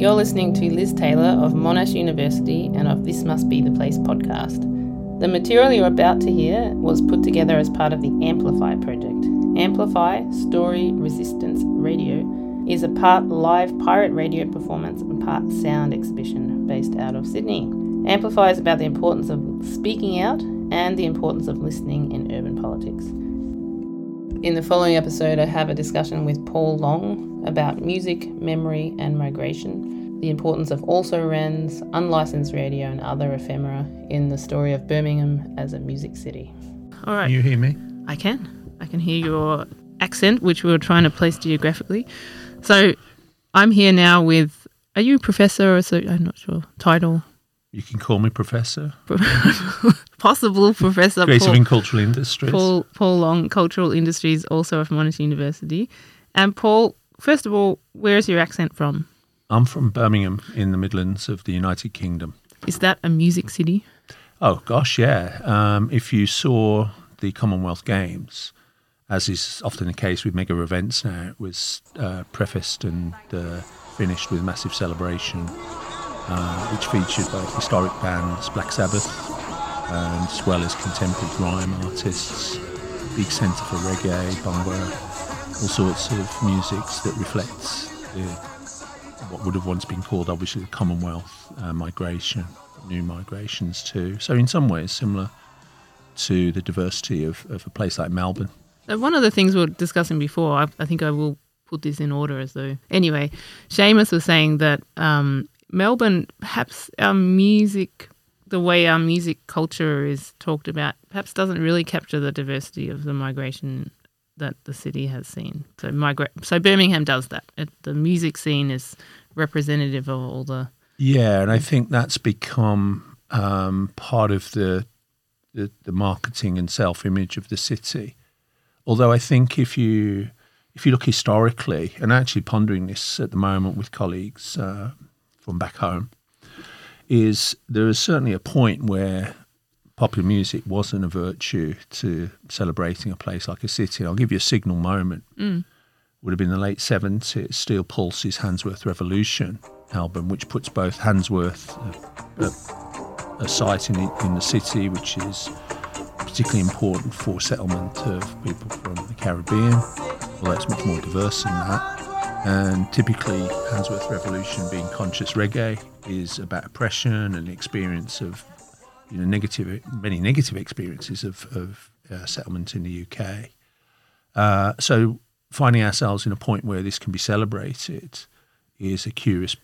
You're listening to Liz Taylor of Monash University and of This Must Be the Place podcast. The material you're about to hear was put together as part of the Amplify project. Amplify Story Resistance Radio is a part live pirate radio performance and part sound exhibition based out of Sydney. Amplify is about the importance of speaking out and the importance of listening in urban politics. In the following episode, I have a discussion with Paul Long about music, memory, and migration, the importance of also rans, unlicensed radio, and other ephemera in the story of Birmingham as a music city. All right. Can you hear me? I can. I can hear your accent, which we were trying to place geographically. So I'm here now with, are you a professor or so? I'm not sure. Title? You can call me Professor. Possible Professor Creative Paul, and Cultural Industries. Paul, Paul Long, Cultural Industries, also of Monash University. And Paul, first of all, where is your accent from? I'm from Birmingham in the Midlands of the United Kingdom. Is that a music city? Oh, gosh, yeah. Um, if you saw the Commonwealth Games, as is often the case with mega events now, it was uh, prefaced and uh, finished with massive celebration uh, which featured both historic bands, Black Sabbath, and as well as contemporary grime artists, big centre for reggae, bhangra, all sorts of musics that reflects the, what would have once been called, obviously, the Commonwealth uh, migration, new migrations too. So in some ways, similar to the diversity of, of a place like Melbourne. One of the things we were discussing before, I, I think I will put this in order as though. Anyway, Seamus was saying that um, Melbourne, perhaps our music, the way our music culture is talked about, perhaps doesn't really capture the diversity of the migration that the city has seen. So migra- so Birmingham does that. It, the music scene is representative of all the. Yeah, and I think that's become um, part of the, the the marketing and self image of the city. Although I think if you if you look historically, and actually pondering this at the moment with colleagues. Uh, from back home is there is certainly a point where popular music wasn't a virtue to celebrating a place like a city. I'll give you a signal moment. Mm. Would have been the late 70s, Steel Pulse's Handsworth Revolution album, which puts both Handsworth, a, a, a site in the, in the city, which is particularly important for settlement of people from the Caribbean, although it's much more diverse than that and typically, Handsworth Revolution, being conscious reggae, is about oppression and the experience of you know negative, many negative experiences of, of uh, settlement in the UK. Uh, so finding ourselves in a point where this can be celebrated is a curious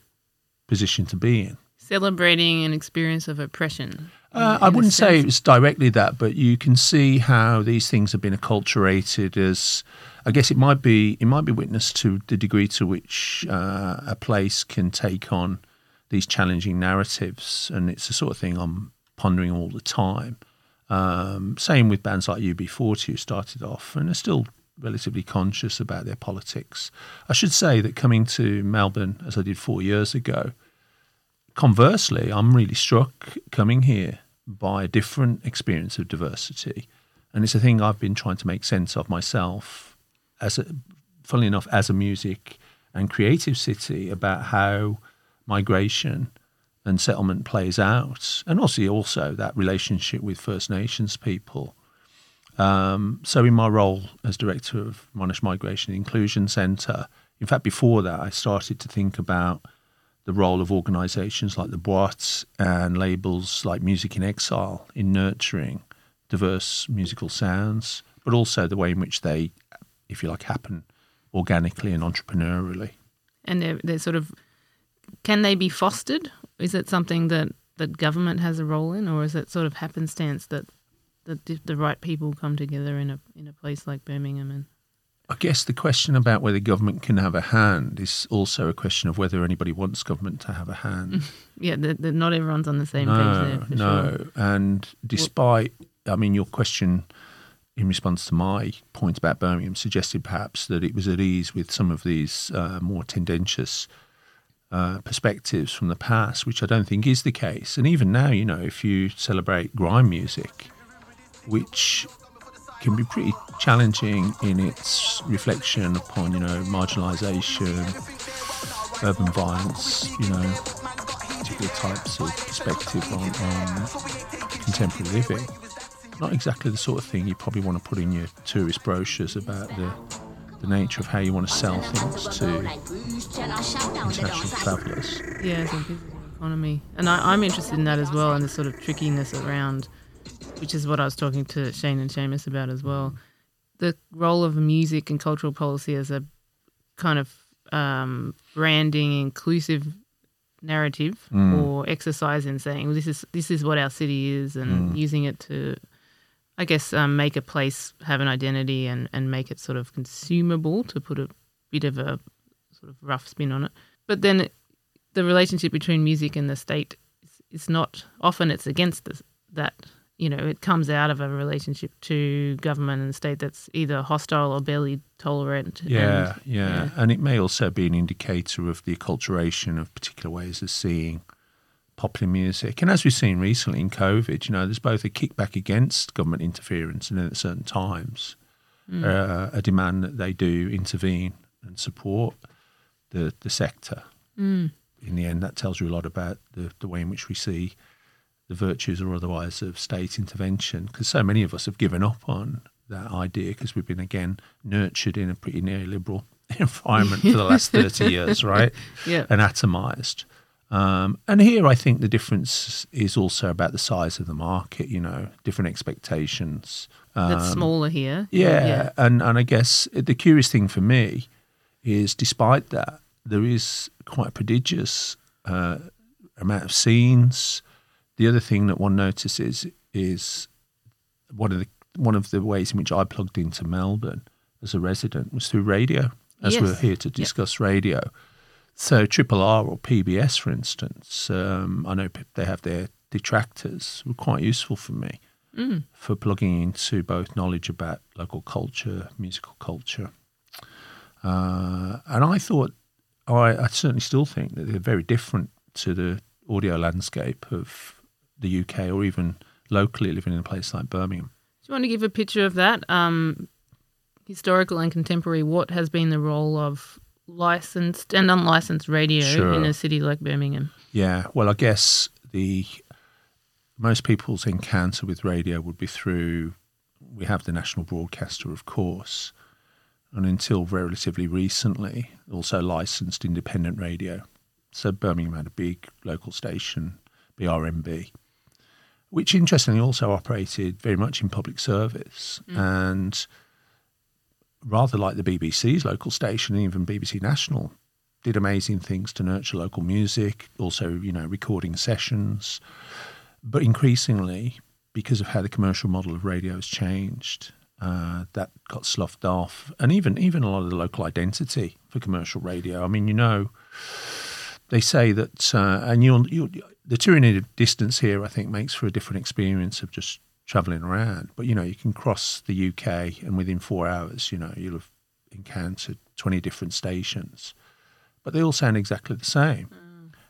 position to be in. Celebrating an experience of oppression. Uh, I wouldn't say it's directly that, but you can see how these things have been acculturated as I guess it might be it might be witness to the degree to which uh, a place can take on these challenging narratives, and it's the sort of thing I'm pondering all the time. Um, same with bands like UB40, who started off and are still relatively conscious about their politics. I should say that coming to Melbourne, as I did four years ago, conversely, I'm really struck coming here by a different experience of diversity. And it's a thing I've been trying to make sense of myself as a, funnily enough, as a music and creative city about how migration and settlement plays out, and also also that relationship with First Nations people. Um, so, in my role as director of Monash Migration Inclusion Centre, in fact, before that, I started to think about the role of organisations like the Boîte and labels like Music in Exile in nurturing diverse musical sounds, but also the way in which they if you like, happen organically and entrepreneurially. And they're, they're sort of, can they be fostered? Is it something that, that government has a role in, or is it sort of happenstance that, that the right people come together in a in a place like Birmingham and I guess the question about whether government can have a hand is also a question of whether anybody wants government to have a hand. yeah, the, the, not everyone's on the same no, page there. no, sure. and despite, I mean, your question in response to my point about Birmingham, suggested perhaps that it was at ease with some of these uh, more tendentious uh, perspectives from the past, which I don't think is the case. And even now, you know, if you celebrate grime music, which can be pretty challenging in its reflection upon, you know, marginalisation, urban violence, you know, particular types of perspective on, on contemporary living. Not exactly the sort of thing you probably want to put in your tourist brochures about the the nature of how you want to sell things to international travellers. Yeah, it's a business economy, and I, I'm interested in that as well, and the sort of trickiness around, which is what I was talking to Shane and Seamus about as well, the role of music and cultural policy as a kind of um, branding, inclusive narrative Mm. or exercise in saying well, this is this is what our city is, and Mm. using it to, I guess, um, make a place have an identity and and make it sort of consumable to put a bit of a sort of rough spin on it. But then it, the relationship between music and the state is, is not often it's against this, that. You know, it comes out of a relationship to government and state that's either hostile or barely tolerant. Yeah, and, yeah, And it may also be an indicator of the acculturation of particular ways of seeing popular music. And as we've seen recently in COVID, you know, there's both a kickback against government interference and then at certain times uh, a demand that they do intervene and support the, the sector. Mm. In the end, that tells you a lot about the, the way in which we see the virtues or otherwise of state intervention, because so many of us have given up on that idea because we've been again nurtured in a pretty neoliberal environment for the last 30 years, right? Yeah. And atomized. Um, and here I think the difference is also about the size of the market, you know, different expectations. that's smaller here. Um, Yeah, and and I guess the curious thing for me is, despite that, there is quite a prodigious uh, amount of scenes. The other thing that one notices is one of the one of the ways in which I plugged into Melbourne as a resident was through radio, as Yes. we're here to discuss radio. So Triple R or PBS, for instance, um, I know they have their detractors, were quite useful for me Mm. for plugging into both knowledge about local culture, musical culture. Uh, and I thought, I, I certainly still think that they're very different to the audio landscape of the UK or even locally living in a place like Birmingham. Do you want to give a picture of that? Um, historical and contemporary, what has been the role of licensed and unlicensed radio Sure. in a city like Birmingham? Yeah, well, I guess the most people's encounter with radio would be through. We have the national broadcaster, of course, and until relatively recently, also licensed independent radio. So Birmingham had a big local station, BRMB, which interestingly also operated very much in public service mm. and rather like the BBC's local station, even BBC National did amazing things to nurture local music, also, you know, recording sessions. But increasingly, because of how the commercial model of radio has changed, uh, that got sloughed off. And even even a lot of the local identity for commercial radio. I mean, you know, they say that, uh, and you'll, you'll, the tyranny of distance here, I think, makes for a different experience of just travelling around. But, you know, you can cross the UK and within four hours, you know, you'll have encountered 20 different stations but they all sound exactly the same.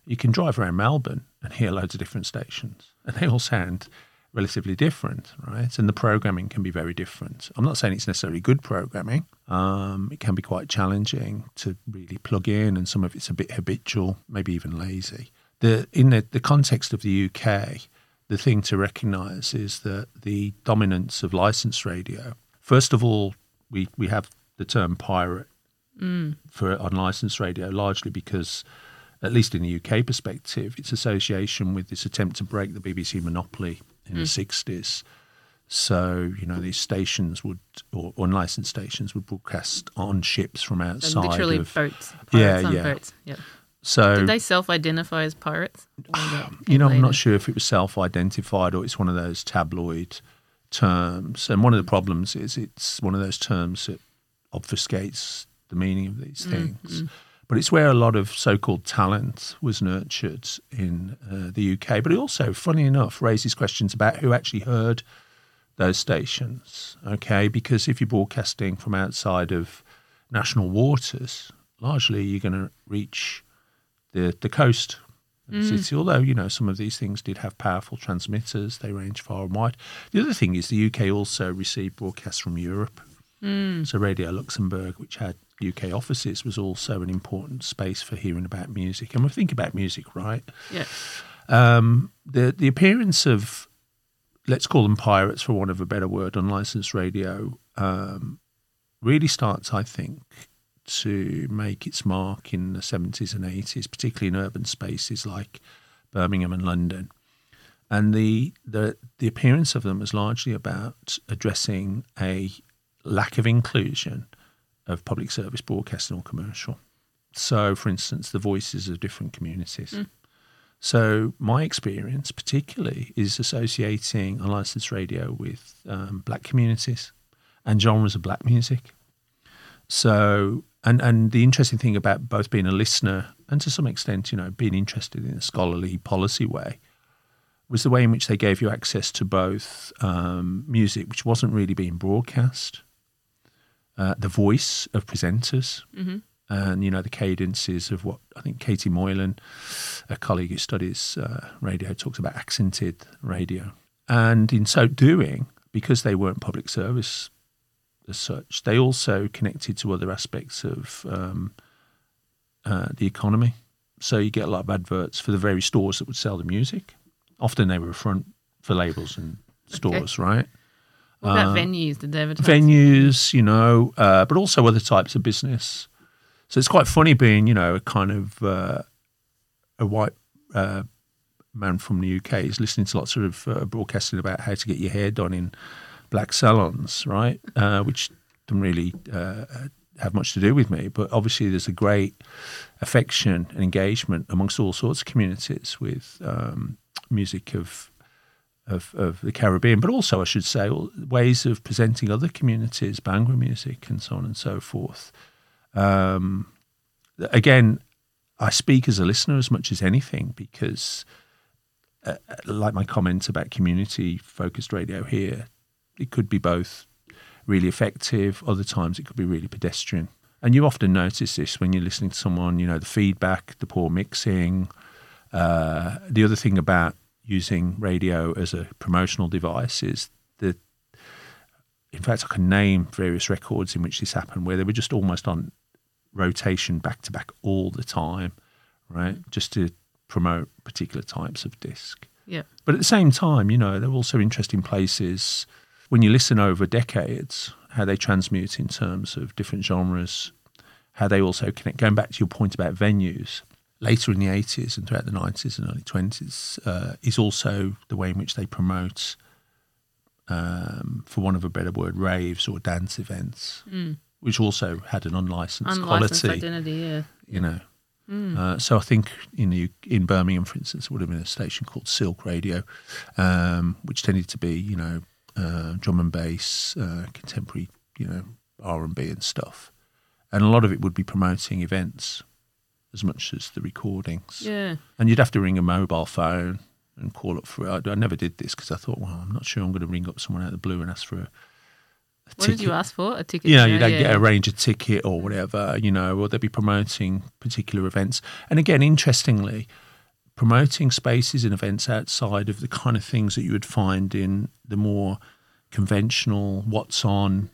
You can drive around Melbourne and hear loads of different stations, and they all sound relatively different, right? And the programming can be very different. I'm not saying it's necessarily good programming. Um, it can be quite challenging to really plug in, and some of it's a bit habitual, maybe even lazy. The in the, the context of the UK, the thing to recognise is that the dominance of licensed radio. First of all, we we have the term pirate for unlicensed radio, largely because, at least in the UK perspective, its association with this attempt to break the BBC monopoly in the mm. 60s. So, you know, these stations would, or unlicensed stations, would broadcast on ships from So outside literally of. boats. Yeah, yeah. boats. Yep. So, Did they self-identify as pirates? You know, I'm not sure if it was self-identified or it's one of those tabloid terms. And one of the problems is it's one of those terms that obfuscates the meaning of these mm, things. Mm. But it's where a lot of so-called talent was nurtured in uh, the UK. But it also, funny enough, raises questions about who actually heard those stations. Okay, because if you're broadcasting from outside of national waters, largely you're going to reach the the coast of the city. Although you know some of these things did have powerful transmitters, they range far and wide. The other thing is the UK also received broadcasts from Europe, So Radio Luxembourg, which had UK offices, was also an important space for hearing about music. And we think about music, right? Yeah. Um, the the appearance of let's call them pirates for want of a better word unlicensed radio um, really starts, I think, to make its mark in the seventies and eighties, particularly in urban spaces like Birmingham and London. And the, the the appearance of them was largely about addressing a lack of inclusion of public service broadcasting or commercial. So, for instance, the voices of different communities. So, my experience, particularly, is associating unlicensed radio with um, black communities and genres of black music. So, and and the interesting thing about both being a listener and to some extent, you know, being interested in a scholarly policy way, was the way in which they gave you access to both um, music, which wasn't really being broadcast, uh, the voice of presenters, and you know the cadences of what I think Katie Moylan, a colleague who studies uh, radio, talks about accented radio, and in so doing, because they weren't public service as such, they also connected to other aspects of um, uh, the economy. So you get a lot of adverts for the very stores that would sell the music. Often they were a front for labels and stores, right? What about venues? Did they advertise? venues, you know, uh, but also other types of business. So it's quite funny being, you know, a kind of uh, a white uh, man from the UK is listening to lots of uh, broadcasting about how to get your hair done in black salons, right? Uh, which doesn't really uh, have much to do with me, but obviously there's a great affection and engagement amongst all sorts of communities with um, music of of, of the Caribbean, but also I should say ways of presenting other communities, Bhangra music, and so on and so forth. Um, again, I speak as a listener as much as anything because, uh, like my comments about community focused radio here, it could be both really effective, other times it could be really pedestrian. And you often notice this when you're listening to someone, you know, the feedback, the poor mixing. Uh, the other thing about using radio as a promotional device is that, in fact, I can name various records in which this happened where they were just almost on rotation back to back all the time, right? Just to promote particular types of disc. Yeah. But at the same time, you know, they're also interesting places when you listen over decades, how they transmute in terms of different genres, how they also connect. Going back to your point about venues, later in the 80s and throughout the 90s and early 20s uh, is also the way in which they promote, um, for want of a better word, raves or dance events, which also had an unlicensed, Unlicensed quality identity, yeah. you know. Uh, so I think in the, in Birmingham, for instance, would have been a station called Silk Radio, um, which tended to be you know uh, drum and bass, uh, contemporary you know R and B and stuff, and a lot of it would be promoting events as much as the recordings. Yeah. And you'd have to ring a mobile phone and call up for it. I, I never did this because I thought, well, I'm not sure I'm going to ring up someone out of the blue and ask for a, a What ticket. did you ask for? A ticket? You know, Yeah, you'd yeah, get yeah. arrange a ticket or whatever, you know, or they'd be promoting particular events. And again, interestingly, promoting spaces and events outside of the kind of things that you would find in the more conventional, what's on,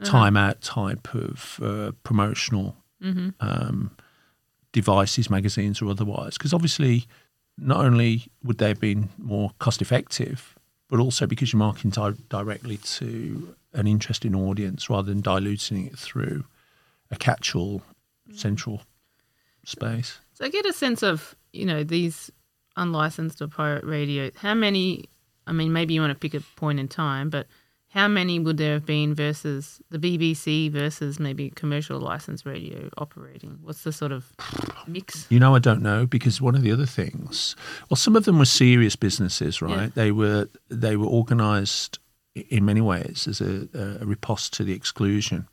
Uh-huh. time out type of uh, promotional Mm-hmm. um, devices, magazines, or otherwise. Because obviously, not only would they have been more cost effective, but also because you're marketing di- directly to an interesting audience rather than diluting it through a catch-all mm. central space. So I get a sense of, you know, these unlicensed or pirate radio. How many, I mean, maybe you want to pick a point in time, but how many would there have been versus the BBC versus maybe commercial licensed radio operating? What's the sort of mix? You know, I don't know because one of the other things, well, some of them were serious businesses, right? Yeah. They were they were organised in many ways as a, a riposte to the exclusion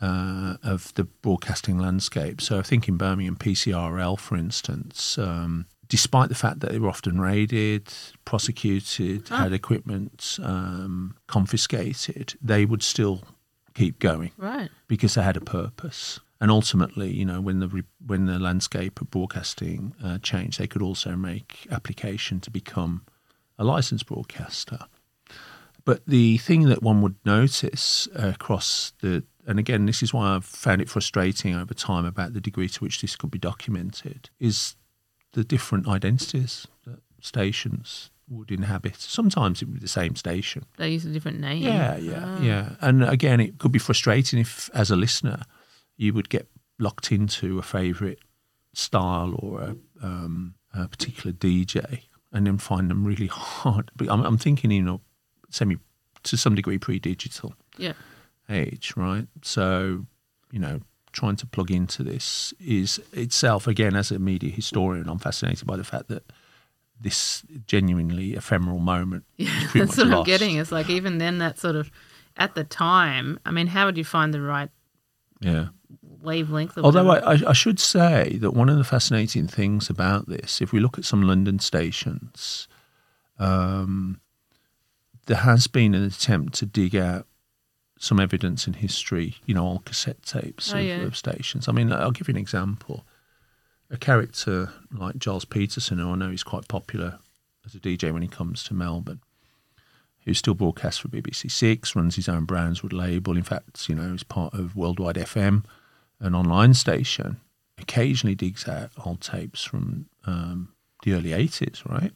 uh, of the broadcasting landscape. So I think in Birmingham, PCRL, for instance, um, despite the fact that they were often raided, prosecuted, had equipment um, confiscated, they would still keep going Right. because they had a purpose. And ultimately, you know, when the re- when the landscape of broadcasting uh, changed, they could also make application to become a licensed broadcaster. But the thing that one would notice across the, and again, this is why I've found it frustrating over time about the degree to which this could be documented, is the different identities that stations would inhabit. Sometimes it would be the same station. They use a different name. Yeah, yeah, Ah. yeah. And again, it could be frustrating if, as a listener, you would get locked into a favourite style or a, um, a particular DJ, and then find them really hard. But I'm, I'm thinking, you know, semi to some degree pre-digital Yeah. age, right? So, you know, trying to plug into this is itself, again, as a media historian, I'm fascinated by the fact that this genuinely ephemeral moment Yeah, that's what I'm getting. It's like even then, that sort of at the time. I mean, how would you find the right Yeah. wavelength? Although? I, I, I should say that one of the fascinating things about this, if we look at some London stations, um, there has been an attempt to dig out some evidence in history, you know, on cassette tapes Oh, of, yeah. of stations. I mean, I'll give you an example. A character like Gilles Peterson, who I know is quite popular as a DJ when he comes to Melbourne, who still broadcasts for BBC Six, runs his own Brownswood label. In fact, you know, is part of Worldwide FM, an online station. Occasionally digs out old tapes from um, the early eighties, right?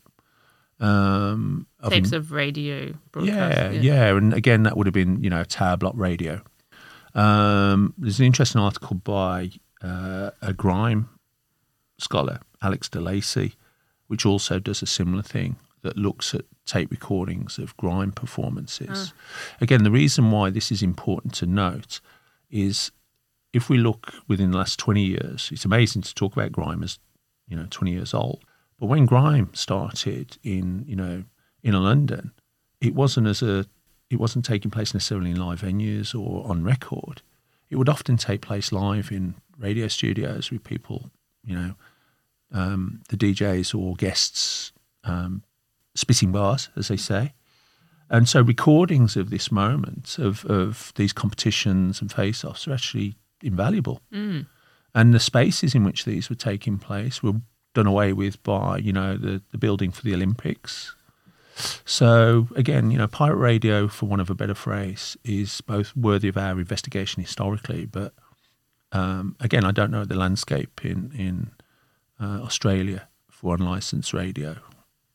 Um, of tapes of radio broadcast. yeah, yeah, and again, that would have been you know tower block radio. Um, there's an interesting article by uh, a grime scholar, Alex de Lacey, which also does a similar thing that looks at tape recordings of grime performances. Again, the reason why this is important to note is if we look within the last 20 years, it's amazing to talk about grime as, you know, 20 years old. But when grime started in, you know, in London, it wasn't as a, it wasn't taking place necessarily in live venues or on record. It would often take place live in radio studios with people, you know, um, the DJs or guests um, spitting bars, as they say. And so recordings of this moment, of, of these competitions and face-offs are actually invaluable. Mm. And the spaces in which these were taking place were done away with by, you know, the, the building for the Olympics. So again, you know, pirate radio, for want of a better phrase, is both worthy of our investigation historically, but um, again, I don't know the landscape in in uh, Australia for unlicensed radio,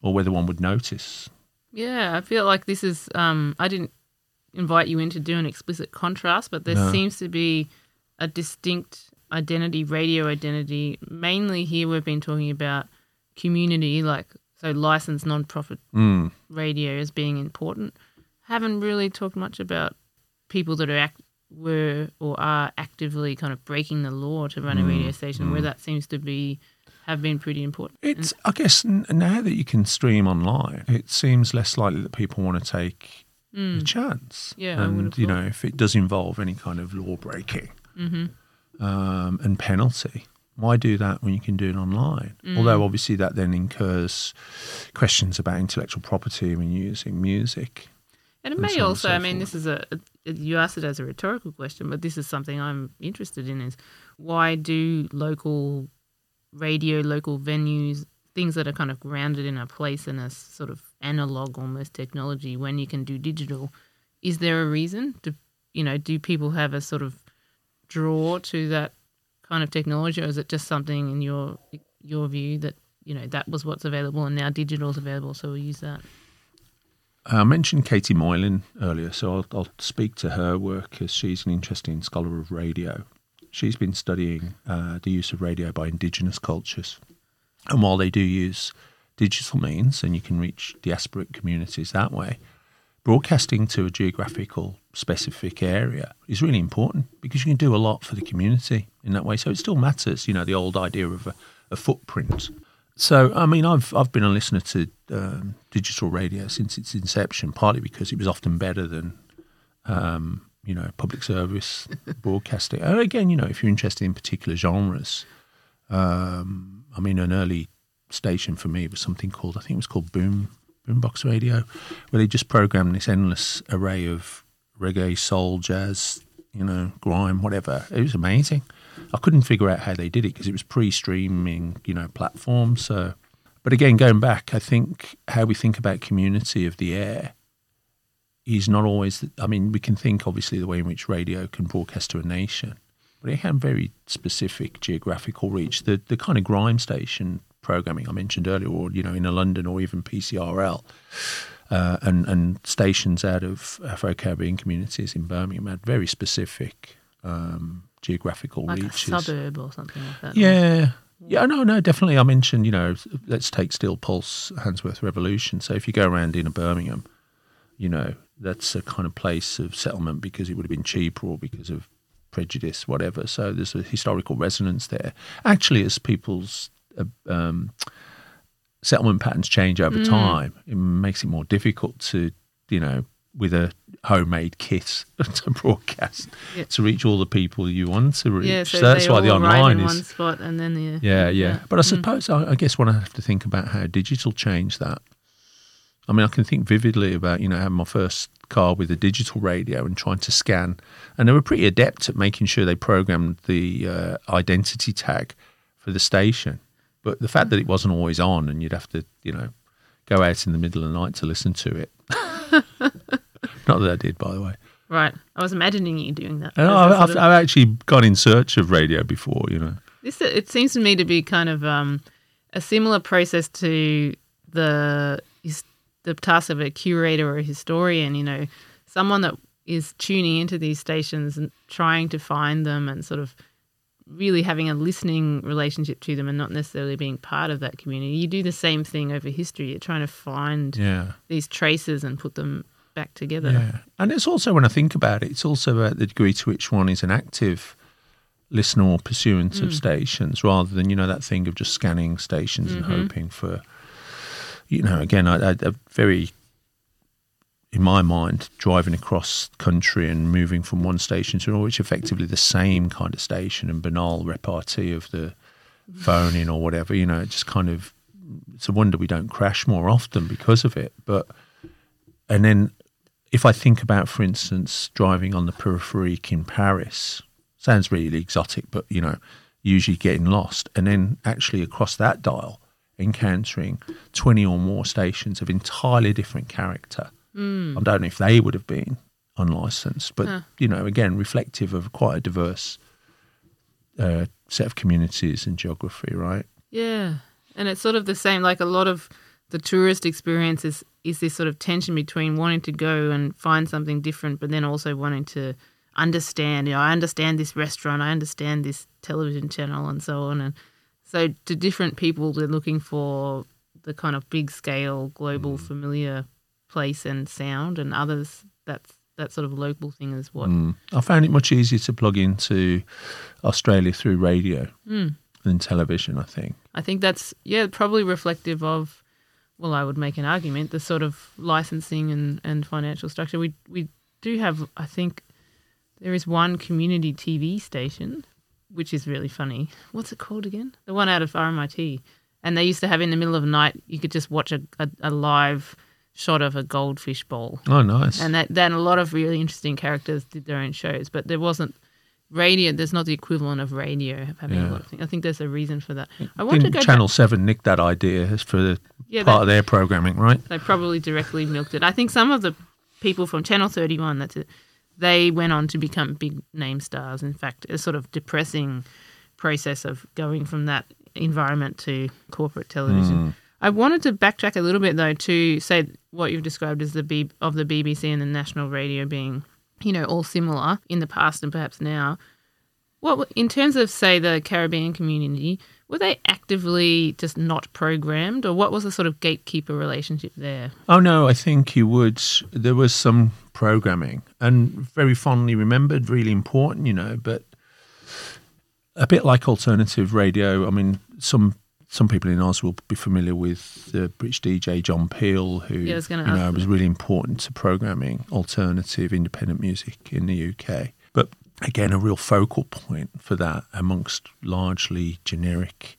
or whether one would notice. Yeah, I feel like this is. Um, I didn't invite you in to do an explicit contrast, but there No. seems to be a distinct identity, radio identity. Mainly here, we've been talking about community, like so licensed non-profit Mm. radio as being important. Haven't really talked much about people that are act- were or are actively kind of breaking the law to run a radio station, where that seems to be have been pretty important. It's, I guess, n- now that you can stream online, it seems less likely that people want to take a chance. Yeah, and you know, if it does involve any kind of law breaking Mm-hmm. Um, and penalty, why do that when you can do it online? Mm. Although obviously that then incurs questions about intellectual property when using music. And it and may so also, so I mean, forth. this is a, a- you asked it as a rhetorical question, but this is something I'm interested in is why do local radio, local venues, things that are kind of grounded in a place and a sort of analog almost technology when you can do digital, is there a reason? Do, you know, do people have a sort of draw to that kind of technology or is it just something in your your view that, you know, that was what's available and now digital's available, so we'll use that? I mentioned Katie Moylan earlier, so I'll, I'll speak to her work because she's an interesting scholar of radio. She's been studying uh, the use of radio by indigenous cultures. And while they do use digital means and you can reach diasporic communities that way, broadcasting to a geographical specific area is really important because you can do a lot for the community in that way. So it still matters, you know, the old idea of a, a footprint. So, I mean, I've I've been a listener to um, digital radio since its inception, partly because it was often better than, um, you know, public service broadcasting. And again, you know, if you're interested in particular genres, um, I mean, an early station for me was something called I think it was called Boom Boombox Radio, where they just programmed this endless array of reggae, soul, jazz, you know, grime, whatever. It was amazing. I couldn't figure out how they did it because it was pre-streaming, you know, platform. So, but again, going back, I think how we think about community of the air is not always. I mean, we can think obviously the way in which radio can broadcast to a nation, but it had very specific geographical reach. The the kind of grime station programming I mentioned earlier, or you know, in a London or even PCRL. Uh, and and stations out of Afro Caribbean communities in Birmingham had very specific um, geographical like reaches. a suburb or something like that. Yeah. Yeah, no, no, definitely. I mentioned, you know, let's take Steel Pulse, Handsworth Revolution. So if you go around in a Birmingham, you know, that's a kind of place of settlement because it would have been cheaper or because of prejudice, whatever. So there's a historical resonance there. Actually, as people's uh, um, settlement patterns change over time, it makes it more difficult to, you know, with a homemade kit to broadcast Yeah. to reach all the people you want to reach. Yeah, so, that's they why the online in is. one spot and then the Yeah, yeah. Yeah. But I suppose I, I guess one I have to think about how digital changed that. I mean, I can think vividly about you know having my first car with a digital radio and trying to scan, and they were pretty adept at making sure they programmed the uh, identity tag for the station. But the fact that it wasn't always on, and you'd have to you know go out in the middle of the night to listen to it. Not that I did, by the way. right. I was imagining you doing that. And I've, I've, of- I've actually gone in search of radio before, you know. This it seems to me to be kind of um, a similar process to the the task of a curator or a historian. You know, someone that is tuning into these stations and trying to find them and sort of really having a listening relationship to them and not necessarily being part of that community. You do the same thing over history. You're trying to find Yeah. these traces and put them back together. Yeah, and it's also when I think about it, it's also about the degree to which one is an active listener or pursuant Mm. of stations, rather than you know that thing of just scanning stations Mm-hmm. and hoping for, you know, again, I, I, a very, in my mind, driving across country and moving from one station to another, which effectively the same kind of station and banal repartee of the phone in or whatever, you know, it just kind of. It's a wonder we don't crash more often because of it, but and then if I think about, for instance, driving on the Peripherique in Paris, sounds really exotic, but you know, usually getting lost, and then actually across that dial, encountering twenty or more stations of entirely different character. Mm. I don't know if they would have been unlicensed, but Huh. you know, again, reflective of quite a diverse uh, set of communities and geography, right? Yeah, and it's sort of the same. Like a lot of the tourist experience is is this sort of tension between wanting to go and find something different, but then also wanting to understand. You know, I understand this restaurant, I understand this television channel, and so on. And so, to different people, they're looking for the kind of big scale, global, familiar place and sound, and others that's that sort of local thing is what. Mm. I found it much easier to plug into Australia through radio Mm. than television. I think. I think that's yeah, probably reflective of well, I would make an argument, the sort of licensing and, and financial structure. We we do have I think there is one community TV station which is really funny. What's it called again? The one out of RMIT. And they used to have in the middle of the night you could just watch a, a, a live shot of a goldfish bowl. Oh, nice. And that then a lot of really interesting characters did their own shows, but there wasn't radio. There's not the equivalent of radio having Yeah. a lot of things. I think there's a reason for that. I want to Didn't go Channel back. Seven nick that idea as for the Yeah, part of their programming, right? They probably directly milked it. I think some of the people from Channel 31, that's it, they went on to become big name stars. In fact, a sort of depressing process of going from that environment to corporate television. Hmm. I wanted to backtrack a little bit though to say what you've described as the B- of the BBC and the national radio being, you know, all similar in the past and perhaps now. What in terms of say the Caribbean community, were they actively just not programmed, or what was the sort of gatekeeper relationship there? Oh no, I think you would. There was some programming and very fondly remembered, really important, you know. But a bit like alternative radio. I mean, some some people in Oz will be familiar with the British DJ John Peel, who Yeah, was you know was really important to programming alternative independent music in the UK. But again, a real focal point for that amongst largely generic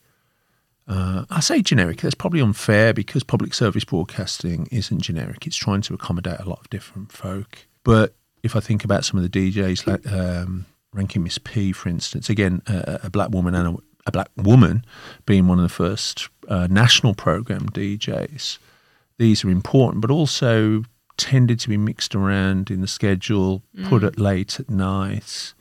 uh, I say generic. That's probably unfair because public service broadcasting isn't generic. It's trying to accommodate a lot of different folk. But if I think about some of the DJs, like um, Ranking Miss P, for instance, again, a, a black woman and a, a black woman being one of the first uh, national program DJs, these are important. But also tended to be mixed around in the schedule, put it late at night.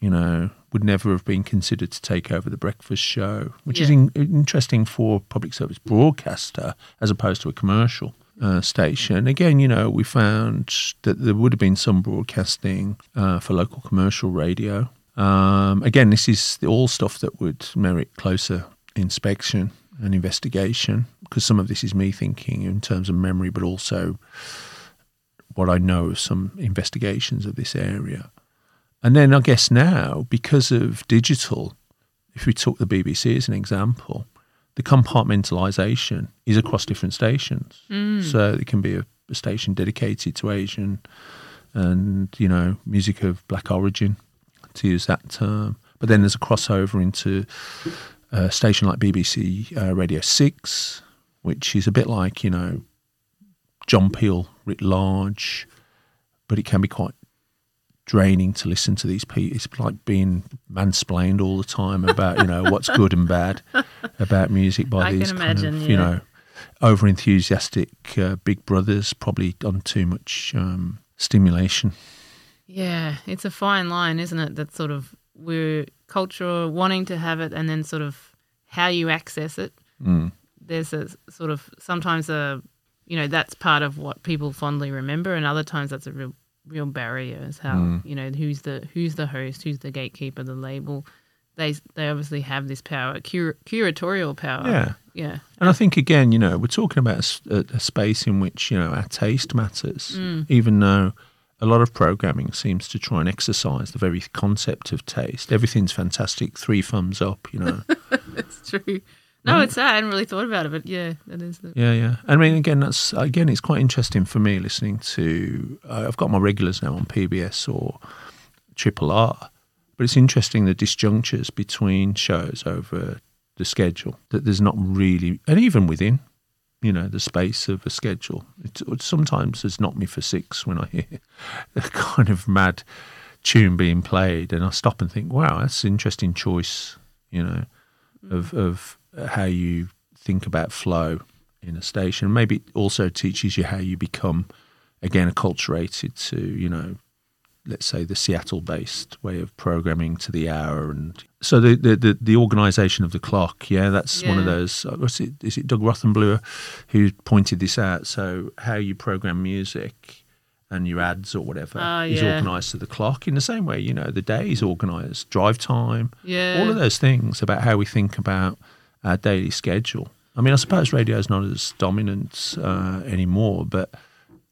You know, would never have been considered to take over the breakfast show, which is in, interesting for a public service broadcaster as opposed to a commercial uh, station. Again, you know, we found that there would have been some broadcasting uh, for local commercial radio. Um, again, this is all stuff that would merit closer inspection and investigation because some of this is me thinking in terms of memory, but also what I know of some investigations of this area. And then I guess now, because of digital, if we took the BBC as an example, the compartmentalisation is across different stations. So it can be a, a station dedicated to Asian and, you know, music of black origin, to use that term. But then there's a crossover into a station like BBC uh, Radio 6, which is a bit like, you know, John Peel writ large, but it can be quite draining to listen to these people. It's like being mansplained all the time about you know what's good and bad about music by I these kind imagine, of yeah. you know over enthusiastic uh, big brothers, probably on too much um, stimulation. Yeah, it's a fine line, isn't it? That sort of we're culture wanting to have it, and then sort of how you access it. Mm. There's a sort of sometimes a you know that's part of what people fondly remember, and other times that's a real real barrier. Is how Mm. you know who's the who's the host, who's the gatekeeper, the label. They they obviously have this power, cur- curatorial power. Yeah. yeah, And I think again, you know, we're talking about a space in which you know our taste matters, even though a lot of programming seems to try and exercise the very concept of taste. Everything's fantastic, three thumbs up, you know. it's true. No, it's sad. I hadn't really thought about it, but yeah, that is the Yeah, yeah. I mean, again, that's again, it's quite interesting for me listening to. Uh, I've got my regulars now on PBS or Triple R, but it's interesting the disjunctures between shows over the schedule. That there's not really, and even within, you know, the space of a schedule. It, it sometimes has knocked me for six when I hear a kind of mad tune being played, and I stop and think, wow, that's an interesting choice. You know, mm. of of how you think about flow in a station. Maybe it also teaches you how you become, again, acculturated to, you know, let's say the Seattle based way of programming to the hour. And so the, the, the, the organization of the clock, yeah, that's one of those. uh, What's it, is it Doug Rothenbuhler who pointed this out? So how you program music and your ads or whatever Oh, is yeah. organized to the clock in the same way, you know, the day is organized, drive time, yeah. all of those things about how we think about our daily schedule. I mean, I suppose radio is not as dominant uh, anymore, but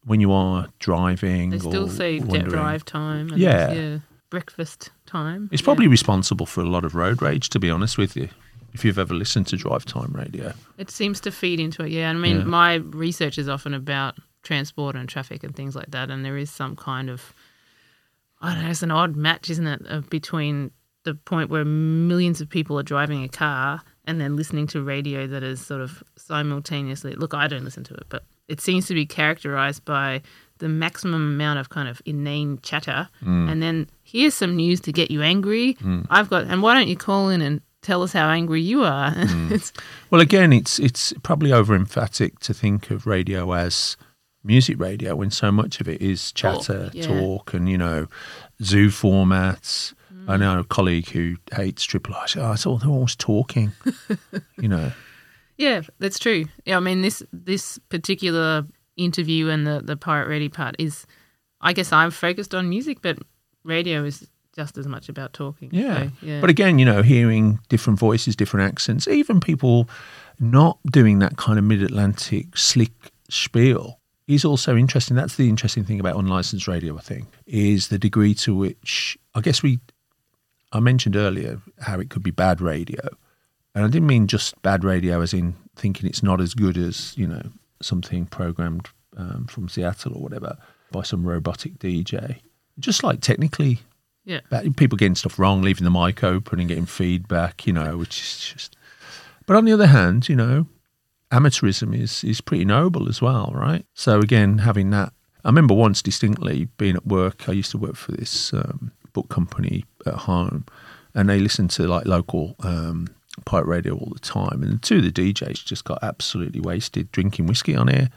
when you are driving, They still say jet wandering, drive time. And Yeah. yeah, breakfast time. It's Yeah. probably responsible for a lot of road rage, to be honest with you. If you've ever listened to drive time radio, It seems to feed into it, yeah. I mean, Yeah. my research is often about transport and traffic and things like that, and there is some kind of, I don't know, it's an odd match, isn't it, of between the point where millions of people are driving a car and then listening to radio that is sort of simultaneously. Look, I don't listen to it, but it seems to be characterized by the maximum amount of kind of inane chatter, mm. and then here's some news to get you angry. Mm. I've got, and why don't you call in and tell us how angry you are? Mm. it's well, again, it's it's probably over emphatic to think of radio as music radio when so much of it is chatter, yeah. talk, and you know, zoo formats. I know a colleague who hates Triple R. said, Oh, I thought they're always talking. you know, Yeah, that's true. Yeah, I mean this this particular interview and the the pirate ready part is, I guess I'm focused on music, but radio is just as much about talking. Yeah. So, yeah. But again, you know, hearing different voices, different accents, even people not doing that kind of mid Atlantic slick spiel is also interesting. That's the interesting thing about unlicensed radio, I think, is the degree to which I guess we I mentioned earlier how it could be bad radio. And I didn't mean just bad radio as in thinking it's not as good as, you know, something programmed um, from Seattle or whatever by some robotic DJ. Just like technically yeah. people getting stuff wrong, leaving the mic open and getting feedback, you know, which is just. But on the other hand, you know, amateurism is is pretty noble as well, right? So again, having that, I remember once distinctly being at work. I used to work for this um, book company at home, and they listened to like local um, pirate radio all the time. And two of the DJs just got absolutely wasted drinking whiskey on air.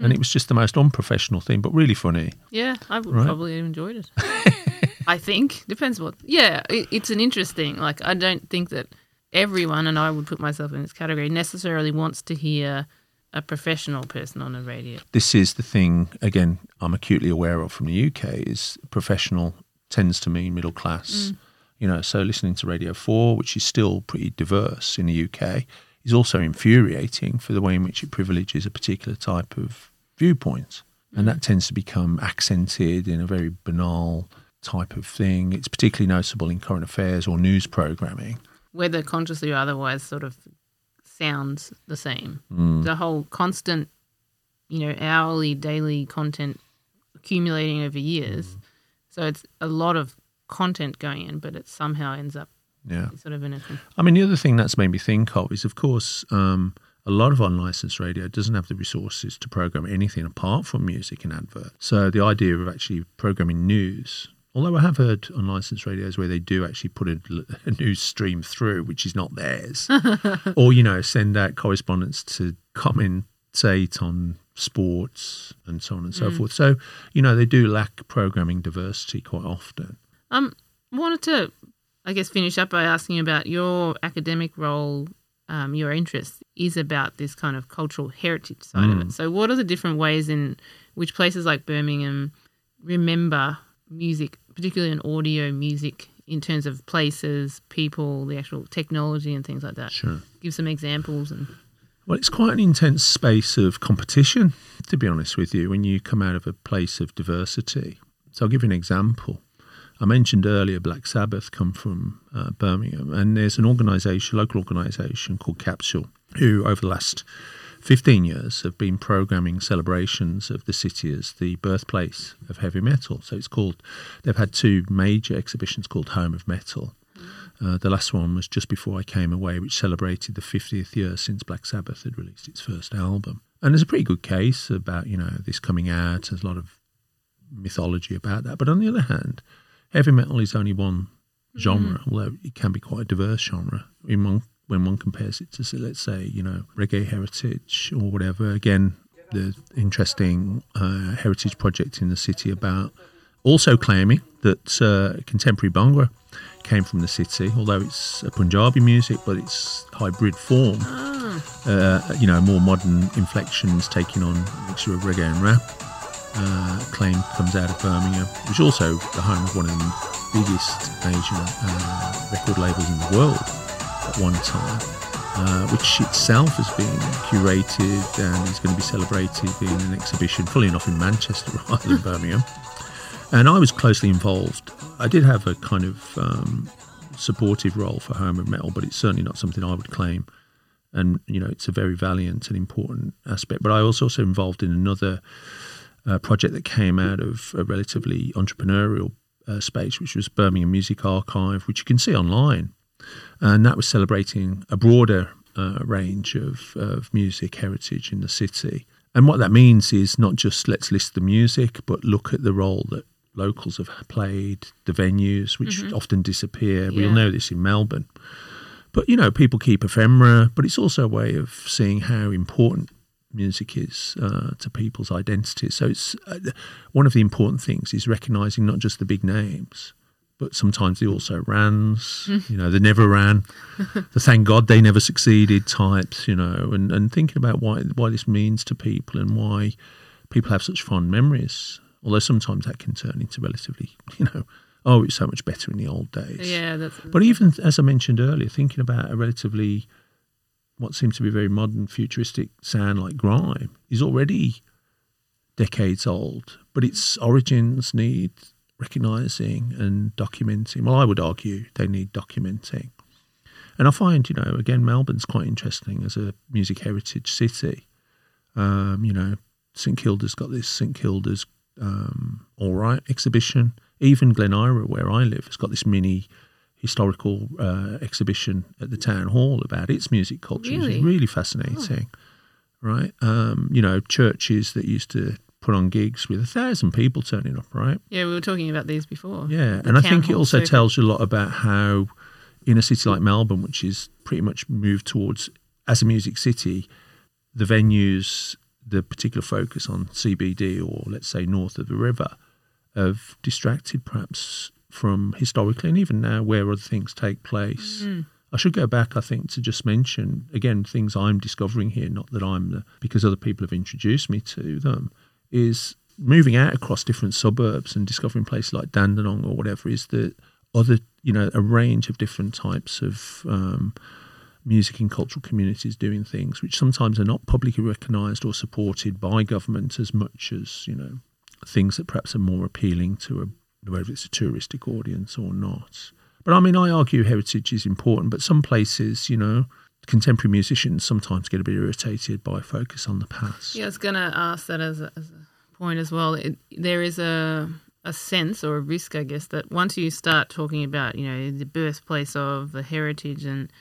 and it was just the most unprofessional thing, but really funny. Yeah, I would Right. probably have enjoyed it. I think depends what. Yeah, it, it's an interesting. Like I don't think that everyone, and I would put myself in this category, necessarily wants to hear a professional person on the radio. This is the thing again. I'm acutely aware of from the UK is professional tends to mean middle class. Mm. You know, so listening to Radio Four, which is still pretty diverse in the UK, is also infuriating for the way in which it privileges a particular type of viewpoint, and that tends to become accented in a very banal type of thing. It's particularly noticeable in current affairs or news programming. whether consciously or otherwise, sort of sounds the same. Mm. The whole constant, you know, hourly, daily content accumulating over years. Mm. So it's a lot of content going in, but it somehow ends up Yeah. sort of in a. I mean, the other thing that's made me think of is, of course, um, a lot of unlicensed radio doesn't have the resources to program anything apart from music and advert. So the idea of actually programming news, although I have heard unlicensed radios where they do actually put a, a news stream through, which is not theirs, or you know, send out correspondents to commentate on sports and so on and so forth. So you know, they do lack programming diversity quite often. Um, I wanted to, I guess, finish up by asking about your academic role. Um, your interest is about this kind of cultural heritage side of it. So, what are the different ways in which places like Birmingham remember music, particularly in audio music, in terms of places, people, the actual technology, and things like that? Sure. Give some examples and. Well, it's quite an intense space of competition, to be honest with you, when you come out of a place of diversity. So I'll give you an example. I mentioned earlier Black Sabbath come from uh, Birmingham, and there's an organisation, local organisation called Capsule, who over the last 15 years have been programming celebrations of the city as the birthplace of heavy metal. So it's called, they've had two major exhibitions called Home of Metal. Uh, the last one was just before I came away, which celebrated the 50th year since Black Sabbath had released its first album. And there's a pretty good case about, you know, this coming out. There's a lot of mythology about that. But on the other hand, heavy metal is only one genre, although it can be quite a diverse genre. In one, when one compares it to, let's say, you know, reggae heritage or whatever. Again, the interesting uh, heritage project in the city about also claiming that uh, contemporary Bhangra came from the city, although it's a Punjabi music, but it's hybrid form. Uh, you know, more modern inflections taking on a mixture of reggae and rap. Uh, claim comes out of Birmingham, which is also the home of one of the biggest Asian uh, record labels in the world at one time, uh, which itself has been curated and is going to be celebrated in an exhibition, fully enough, in Manchester rather than Birmingham. And I was closely involved. I did have a kind of um, supportive role for Home of Metal, but it's certainly not something I would claim. And, you know, it's a very valiant and important aspect. But I was also involved in another uh, project that came out of a relatively entrepreneurial uh, space, which was Birmingham Music Archive, which you can see online. And that was celebrating a broader uh, range of, of music heritage in the city. And what that means is not just let's list the music, but look at the role that locals have played, the venues, which often disappear. Yeah. We'll know this in Melbourne. But, you know, people keep ephemera, but it's also a way of seeing how important music is uh, to people's identities. So it's uh, one of the important things is recognizing not just the big names, but sometimes the also rans, you know, the never ran, the thank God they never succeeded types, you know, and, and thinking about why why this means to people and why people have such fond memories. Although sometimes that can turn into relatively, you know, oh, it's so much better in the old days. Yeah, that's. But even as I mentioned earlier, thinking about a relatively what seems to be very modern, futuristic sound like grime is already decades old, but its origins need recognizing and documenting. Well, I would argue they need documenting. And I find, you know, again, Melbourne's quite interesting as a music heritage city. Um, you know, St Kilda's got this St Kilda's um, All Right exhibition. Even Glen Eira, where I live, has got this mini historical uh, exhibition at the town hall about its music culture, which Really? is really fascinating. Right? Um, you know, churches that used to put on gigs with a thousand people turning up, right? Yeah, we were talking about these before. Yeah, The and I think it also circuit. tells you a lot about how, in a city like Melbourne, which is pretty much moved towards as a music city, the venues the particular focus on CBD or let's say north of the river have distracted perhaps from historically and even now where other things take place. Mm. I should go back, I think, to just mention again things I'm discovering here, not that I'm the, because other people have introduced me to them, is moving out across different suburbs and discovering places like Dandenong or whatever is that other, you know, a range of different types of um, music and cultural communities doing things which sometimes are not publicly recognised or supported by government as much as, you know, things that perhaps are more appealing to a, whether it's a touristic audience or not. But I mean, I argue heritage is important, but some places, you know, contemporary musicians sometimes get a bit irritated by focus on the past. Yeah, I was going to ask that as a, as a point as well. It, there is a a sense or a risk, I guess, that once you start talking about, you know, the birthplace of the heritage and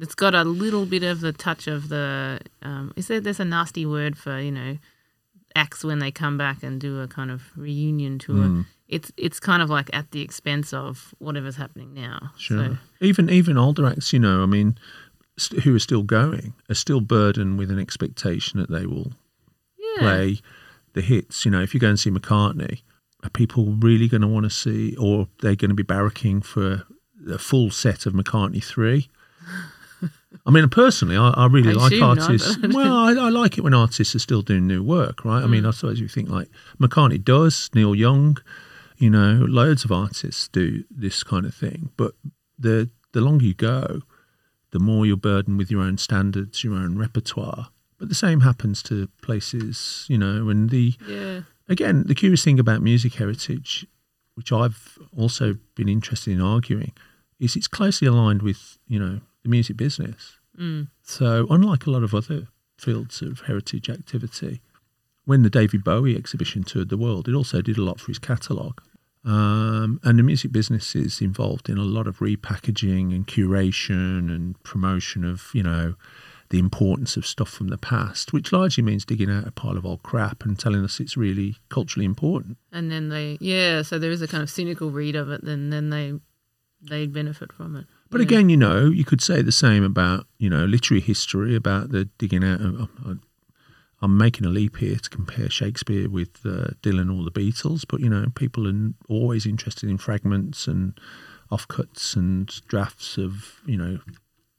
it's got a little bit of the touch of the, um, is there, there's a nasty word for, you know, acts when they come back and do a kind of reunion tour. Mm. It's it's kind of like at the expense of whatever's happening now. Sure. So, Even even older acts, you know, I mean, st- who are still going, are still burdened with an expectation that they will yeah. play the hits. You know, if you go and see McCartney, are people really going to want to see, or they're going to be barracking for a full set of McCartney three? I mean, personally, I, I really I like not, artists. well, I, I like it when artists are still doing new work, right? I mean, hmm. I suppose you think like McCartney does, Neil Young, you know, loads of artists do this kind of thing. But the the longer you go, the more you're burdened with your own standards, your own repertoire. But the same happens to places, you know, and the Yeah. again, the curious thing about music heritage, which I've also been interested in arguing, is it's closely aligned with, you know, the music business. Mm. So, unlike a lot of other fields of heritage activity, when the David Bowie exhibition toured the world, it also did a lot for his catalogue. Um, and the music business is involved in a lot of repackaging and curation and promotion of, you know, the importance of stuff from the past, which largely means digging out a pile of old crap and telling us it's really culturally important. And then they, yeah, so there is a kind of cynical read of it, then then they they benefit from it. But Yeah. again, you know, you could say the same about, you know, literary history, about the digging out. Of, of- I'm making a leap here to compare Shakespeare with uh, Dylan or the Beatles, but, you know, people are always interested in fragments and offcuts and drafts of, you know,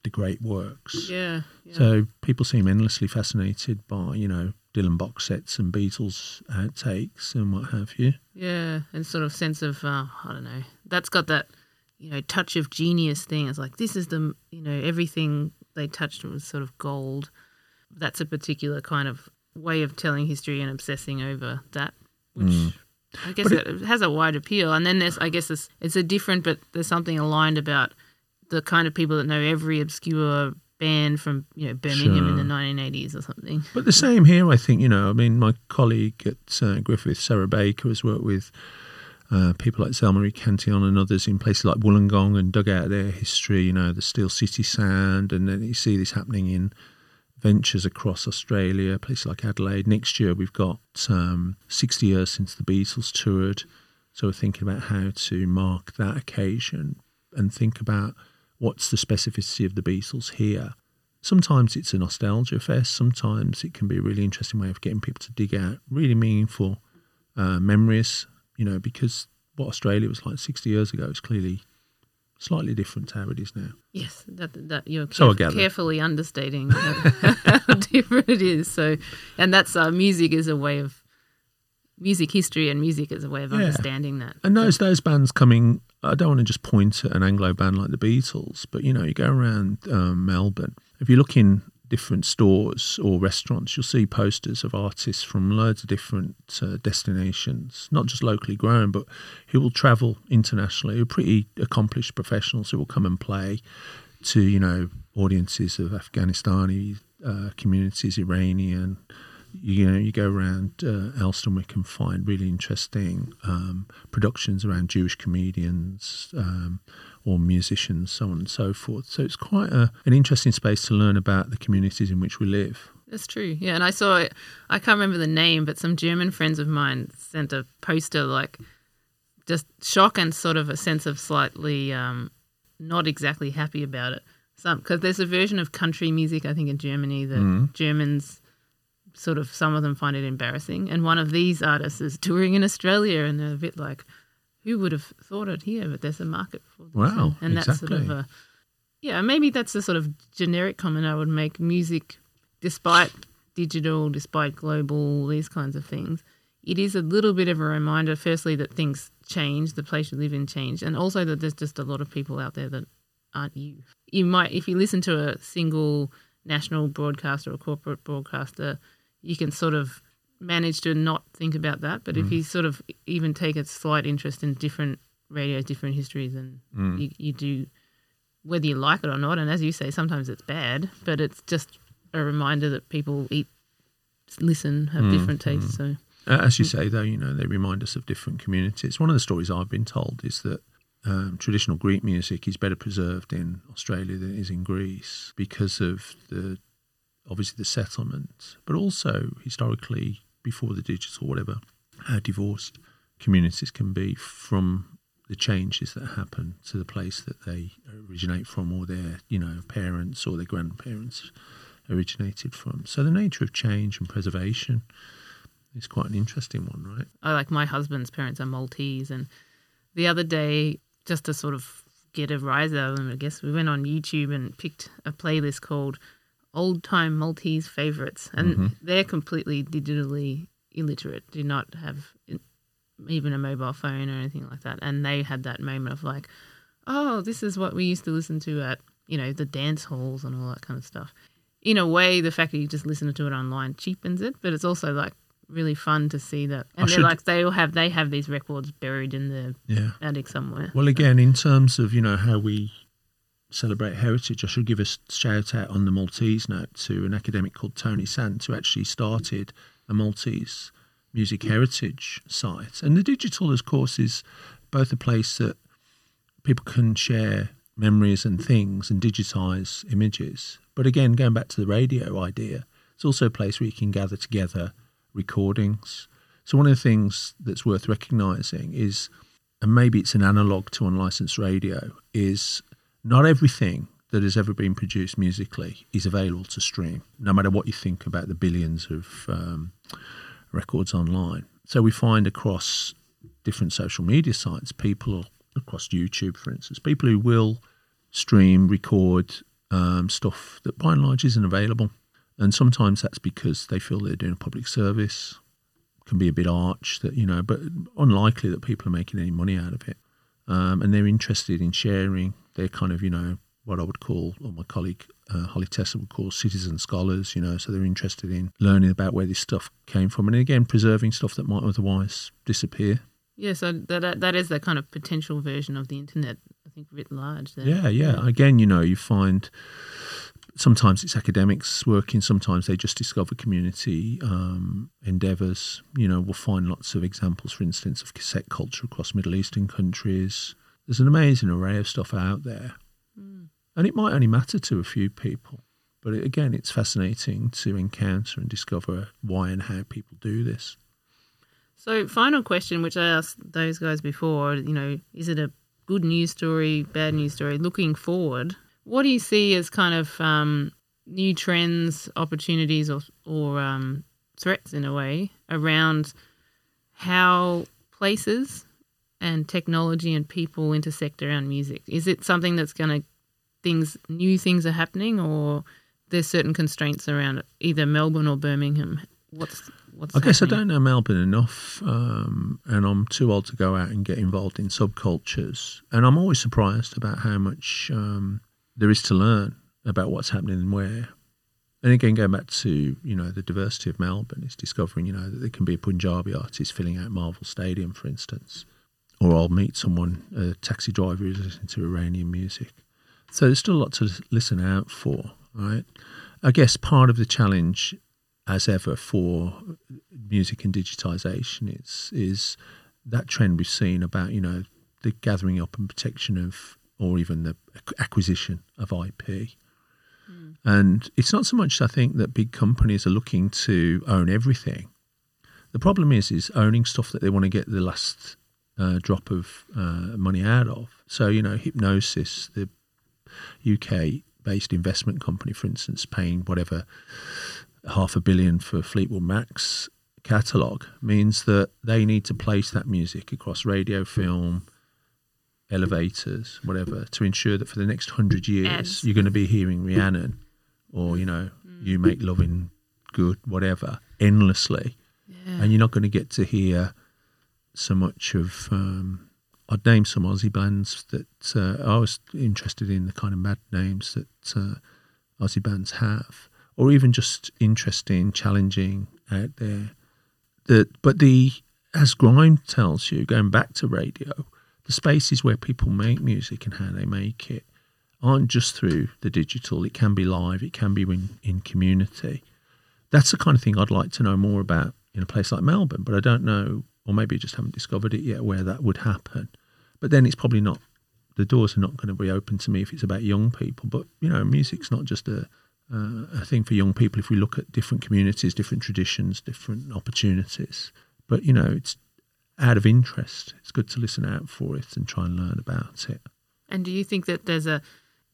the great works. yeah, yeah. So people seem endlessly fascinated by, you know, Dylan box sets and Beatles outtakes and what have you. Yeah, and sort of sense of uh, I don't know. That's got that you know touch of genius thing. It's like this is the you know everything they touched was sort of gold. That's a particular kind of way of telling history and obsessing over that, which I guess But it, has a wide appeal. And then there's I guess it's it's a different, but there's something aligned about the kind of people that know every obscure band from you know Birmingham in the 1980s or something. But the same here, I think. You know, I mean, my colleague at uh, Griffith, Sarah Baker, has worked with uh, people like Zelmarie Cantillon and others in places like Wollongong and dug out their history. You know, the Steel City sound, and then you see this happening in ventures across Australia, places like Adelaide. Next year, we've got um, 60 years since the Beatles toured, so we're thinking about how to mark that occasion and think about what's the specificity of the Beatles here. Sometimes it's a nostalgia fest. Sometimes it can be a really interesting way of getting people to dig out really meaningful uh, memories. You know, because what Australia was like 60 years ago is clearly slightly different to how it is now. Yes, that that you're So caref- carefully understating how, how different it is. So, and that's uh, music is a way of music history, and music is a way of Yeah. understanding that. And those those bands coming, I don't want to just point at an Anglo band like the Beatles, but you know, you go around um, Melbourne. If you look in different stores or restaurants, you'll see posters of artists from loads of different uh, destinations, not just locally grown, but who will travel internationally. Who are pretty accomplished professionals who will come and play to you know audiences of Afghanistani uh, communities, Iranian. You know, you go around uh, Elsternwick and find really interesting um, productions around Jewish comedians um, or musicians, so on and so forth. So it's quite a, an interesting space to learn about the communities in which we live. That's true. Yeah, and I saw it. I can't remember the name, but some German friends of mine sent a poster like just shock and sort of a sense of slightly um, not exactly happy about it. Some because there's a version of country music I think in Germany that Mm. Germans sort of some of them find it embarrassing. And one of these artists is touring in Australia, and they're a bit like, "Who would have thought it here?" But there's a market for this. Wow, and that's sort of a yeah. Maybe that's the sort of generic comment I would make. Music, despite digital, despite global, these kinds of things. It is a little bit of a reminder, firstly, that things change, the place you live in change, and also that there's just a lot of people out there that aren't you. You might, if you listen to a single national broadcaster or corporate broadcaster, you can sort of manage to not think about that. But if mm. you sort of even take a slight interest in different radios, different histories, and mm. you, you do, whether you like it or not, and as you say, sometimes it's bad, but it's just a reminder that people eat, listen, have mm, different tastes. So As you say, though, you know, they remind us of different communities. One of the stories I've been told is that um, traditional Greek music is better preserved in Australia than it is in Greece because of the obviously the settlement, but also historically before the digital, whatever, how divorced communities can be from the changes that happen to the place that they originate from, or their you know parents or their grandparents originated from. So the nature of change and preservation is quite an interesting one, right? Like my husband's parents are Maltese, and the other day, just to sort of get a rise out of them, I guess we went on YouTube and picked a playlist called "Old Time Maltese Favorites," and mm-hmm. they're completely digitally illiterate, do not have even a mobile phone or anything like that, and they had that moment of like, "Oh, this is what we used to listen to at you know the dance halls and all that kind of stuff." In a way, the fact that you just listen to it online cheapens it, but it's also like really fun to see that. And they're should- like they all have they have these records buried in the Yeah. attic somewhere. Well, again, in terms of you know how we celebrate heritage, I should give a shout out on the Maltese note to an academic called Toni Sant, who actually started a Maltese music heritage site. And the digital, of course, is both a place that people can share memories and things and digitize images. But again, going back to the radio idea, it's also a place where you can gather together recordings. So one of the things that's worth recognizing is, and maybe it's an analog to unlicensed radio, is not everything that has ever been produced musically is available to stream, no matter what you think about the billions of um, records online. So we find across different social media sites, people across YouTube, for instance, people who will stream, record um, stuff that by and large isn't available. And sometimes that's because they feel they're doing a public service, can be a bit arch, that you know, but unlikely that people are making any money out of it. Um, and they're interested in sharing. They're kind of, you know, what I would call, or my colleague uh, Holly Tessler would call citizen scholars, you know, so they're interested in learning about where this stuff came from and again, preserving stuff that might otherwise disappear. Yeah, so that- that that is the kind of potential version of the internet. I think writ large. There. Yeah, yeah. Again, you know, you find sometimes it's academics working, sometimes they just discover community um, endeavours. You know, we'll find lots of examples, for instance, of cassette culture across Middle Eastern countries. There's an amazing array of stuff out there. And it might only matter to a few people. But it, again, it's fascinating to encounter and discover why and how people do this. So, final question, which I asked those guys before, you know, is it a good news story, bad news story? Looking forward, what do you see as kind of um, new trends, opportunities, or or um, threats in a way around how places and technology and people intersect around music? Is it something that's going to things new things are happening, or there's certain constraints around either Melbourne or Birmingham? What's what's I guess I don't know Melbourne enough, um, and I'm too old to go out and get involved in subcultures. And I'm always surprised about how much um, there is to learn about what's happening and where. And again, going back to you know the diversity of Melbourne is discovering you know that there can be a Punjabi artist filling out Marvel Stadium, for instance, or I'll meet someone, a taxi driver who's listening to Iranian music. So there's still a lot to listen out for, right? I guess part of the challenge, as ever, for music and digitization is is that trend we've seen about you know the gathering up and protection of, or even the acquisition of IP. And it's not so much I think that big companies are looking to own everything. The problem is is owning stuff that they want to get the last uh, drop of uh, money out of. So you know, Hipgnosis, the UK based investment company, for instance, paying whatever half a billion for Fleetwood Mac's catalogue means that they need to place that music across radio, film, elevators, whatever, to ensure that for the next hundred years you're going to be hearing Rhiannon or you know you make loving good, whatever, endlessly, Yeah. and you're not going to get to hear so much of. Um, I'd name some Aussie bands that uh, I was interested in the kind of mad names that uh, Aussie bands have, or even just interesting, challenging out there. That, but the as grime tells you, going back to radio, the spaces where people make music and how they make it aren't just through the digital. It can be live. It can be in, in community. That's the kind of thing I'd like to know more about in a place like Melbourne, but I don't know, or maybe I just haven't discovered it yet where that would happen. But then it's probably not. The doors are not going to be open to me if it's about young people. But you know, music's not just a uh, a thing for young people. If we look at different communities, different traditions, different opportunities, but you know, it's out of interest. It's good to listen out for it and try and learn about it. And do you think that there's a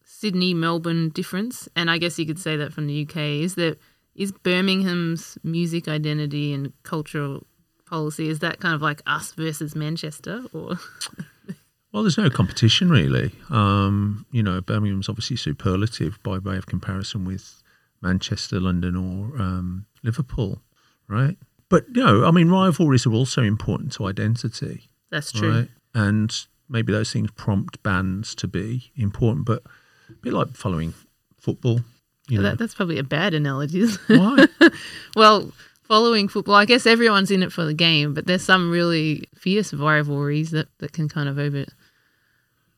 Sydney Melbourne difference? And I guess you could say that from the UK. Is that is Birmingham's music identity and cultural policy is that kind of like us versus Manchester or Well, there's no competition really. Um, you know, Birmingham's obviously superlative by way of comparison with Manchester, London, or um, Liverpool, right? But you know, I mean, rivalries are also important to identity, that's true. right? And maybe those things prompt bands to be important, but a bit like following football. You know, That, that's probably a bad analogy. why? well, following football, I guess everyone's in it for the game, but there's some really fierce rivalries that, that can kind of over,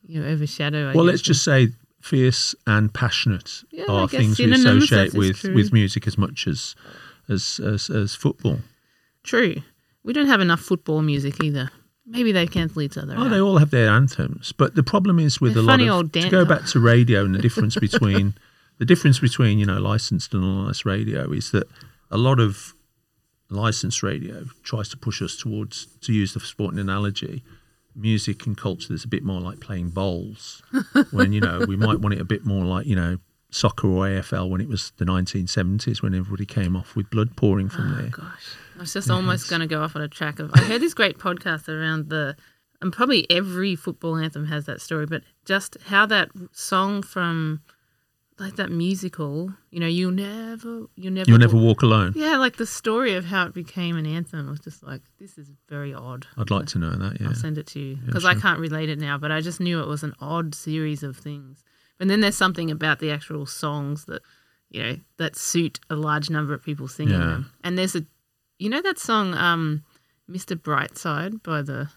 you know, overshadow. I well, guess, let's just say fierce and passionate Yeah, are things we associate with true. with music as much as as as, as football. True. We don't have enough football music either. Maybe they cancel each other Oh, out. they all have their anthems, but the problem is with They're a lot funny of old to go back to radio and the difference between the difference between you know licensed and unlicensed radio is that a lot of licensed radio tries to push us towards to use the sporting analogy music and culture that's a bit more like playing bowls when you know we might want it a bit more like you know soccer or AFL when it was the 1970s when everybody came off with blood pouring from there. Oh there gosh, I was just almost going to go off on a track of. I heard this great podcast around the, and probably every football anthem has that story, but just how that song from, like that musical, you know, you'll never, you never, you'll never walk alone Yeah, like the story of how it became an anthem was just like this is very odd. I'd like to know that yeah I'll send it to you because I sure. can't relate it now, but I just knew it was an odd series of things. And then there's something about the actual songs that, you know, that suit a large number of people singing Yeah. them. And there's a, you know, that song, um, Mr. Brightside by the,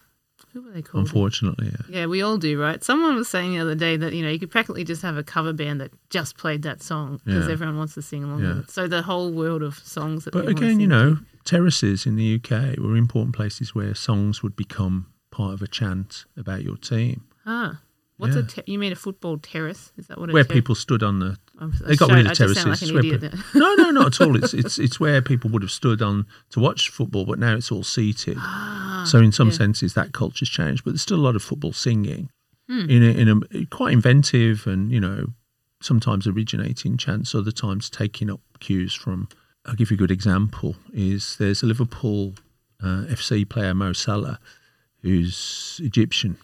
who were they called? unfortunately yeah Yeah, we all do, right? Someone was saying the other day that you know you could practically just have a cover band that just played that song because Yeah. everyone wants to sing along Yeah. with it. So the whole world of songs that. But again, you know, to. terraces in the UK were important places where songs would become part of a chant about your team, ah, what's Yeah. a ter- you mean a football terrace? Is that what? where ter- people stood on the. I'm, They got sorry, rid of I just sound terraces. like idiot. pe- no, no, not at all. It's it's it's where people would have stood on to watch football, but now it's all seated. Ah, so in some yeah. senses, that culture's changed, but there's still a lot of football singing Hmm. in a, in a quite inventive and you know sometimes originating chants, other times taking up cues from. I'll give you a good example. Is there's a Liverpool uh, FC player Mo Salah, who's Egyptian,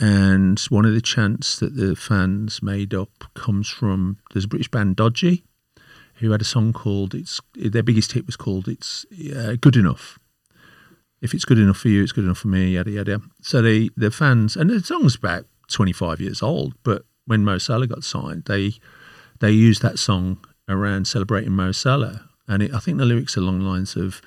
and one of the chants that the fans made up comes from there's a British band Dodgy, who had a song called it's their biggest hit was called it's uh, good enough if it's good enough for you, it's good enough for me, yada yada. So they the fans and the song's about twenty five years old, but when Mo Salah got signed, they they used that song around celebrating Mo Salah, and it, I think the lyrics are along the lines of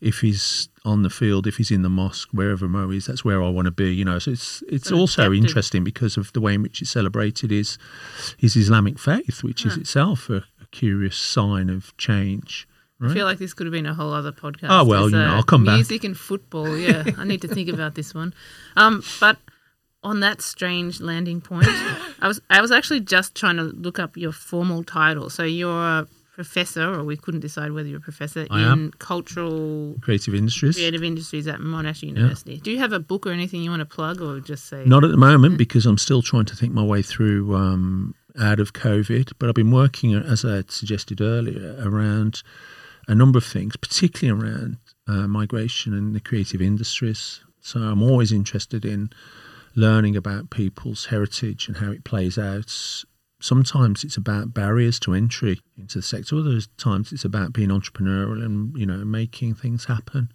if he's on the field, if he's in the mosque, wherever Mo is, that's where I want to be. You know, so it's it's also captive. interesting because of the way in which it's celebrated is his Islamic faith, which is itself a, a curious sign of change. I feel like this could have been a whole other podcast. Oh, well, you know, I'll come back. Music and football. Yeah, I need to think about this one. Um, but on that strange landing point, I was I was actually just trying to look up your formal title. So you're professor, or we couldn't decide whether you're a professor I in am. cultural Creative industries. creative industries at Monash University. Do you have a book or anything you want to plug, or just say Not at the moment because I'm still trying to think my way through um, out of COVID, but I've been working, as I suggested earlier, around a number of things, particularly around uh, migration and the creative industries. So I'm always interested in learning about people's heritage and how it plays out. Sometimes it's about barriers to entry into the sector. Other times it's about being entrepreneurial and you know making things happen.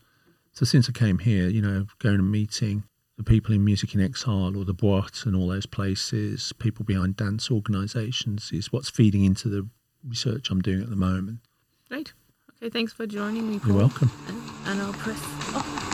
So since I came here, you know, going and meeting the people in Music in Exile or the Boîte and all those places, people behind dance organisations, is what's feeding into the research I'm doing at the moment. Great. Okay, thanks for joining me. You're welcome. And, and I'll press. Oh.